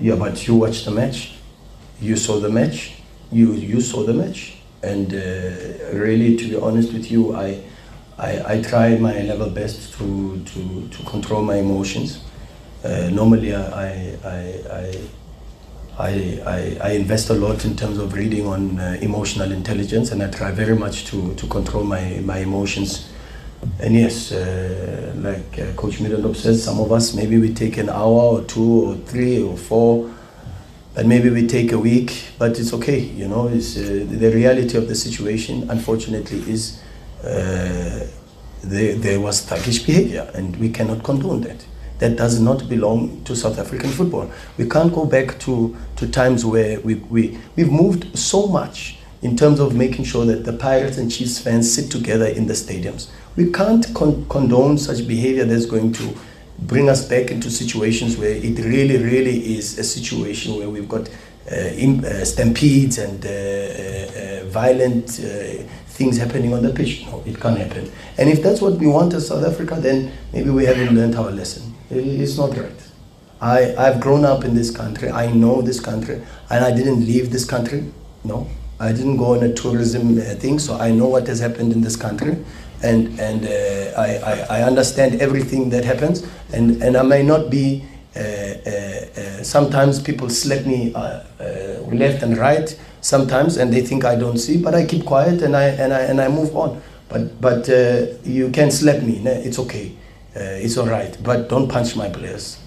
Yeah, but you watched the match. You saw the match. You you saw the match. And uh, really, to be honest with you, I, I I try my level best to to, to control my emotions. Uh, normally, I I, I I, I, I invest a lot in terms of reading on uh, emotional intelligence, and I try very much to, to control my, my emotions. And yes, uh, like uh, Coach Middendorp says, some of us maybe we take an hour or two or three or four, but maybe we take a week. But it's okay, you know. It's uh, the reality of the situation. Unfortunately, is uh, there, there was thuggish behavior, and we cannot condone that that does not belong to South African football. We can't go back to, to times where we, we, we've moved so much in terms of making sure that the Pirates and Chiefs fans sit together in the stadiums. We can't con- condone such behavior that's going to bring us back into situations where it really, really is a situation where we've got uh, in, uh, stampedes and uh, uh, violent uh, things happening on the pitch. No, it can't happen. And if that's what we want as South Africa, then maybe we haven't learned our lesson. It's not right. I, I've grown up in this country. I know this country. And I didn't leave this country. No. I didn't go on a tourism uh, thing, so I know what has happened in this country. And, and uh, I, I, I, understand everything that happens. And, and I may not be, uh, uh, uh sometimes people slap me uh, left and right sometimes, and they think I don't see, but I keep quiet and I, and I, and I move on. But, but you can slap me, it's okay it's all right, but don't punch my players.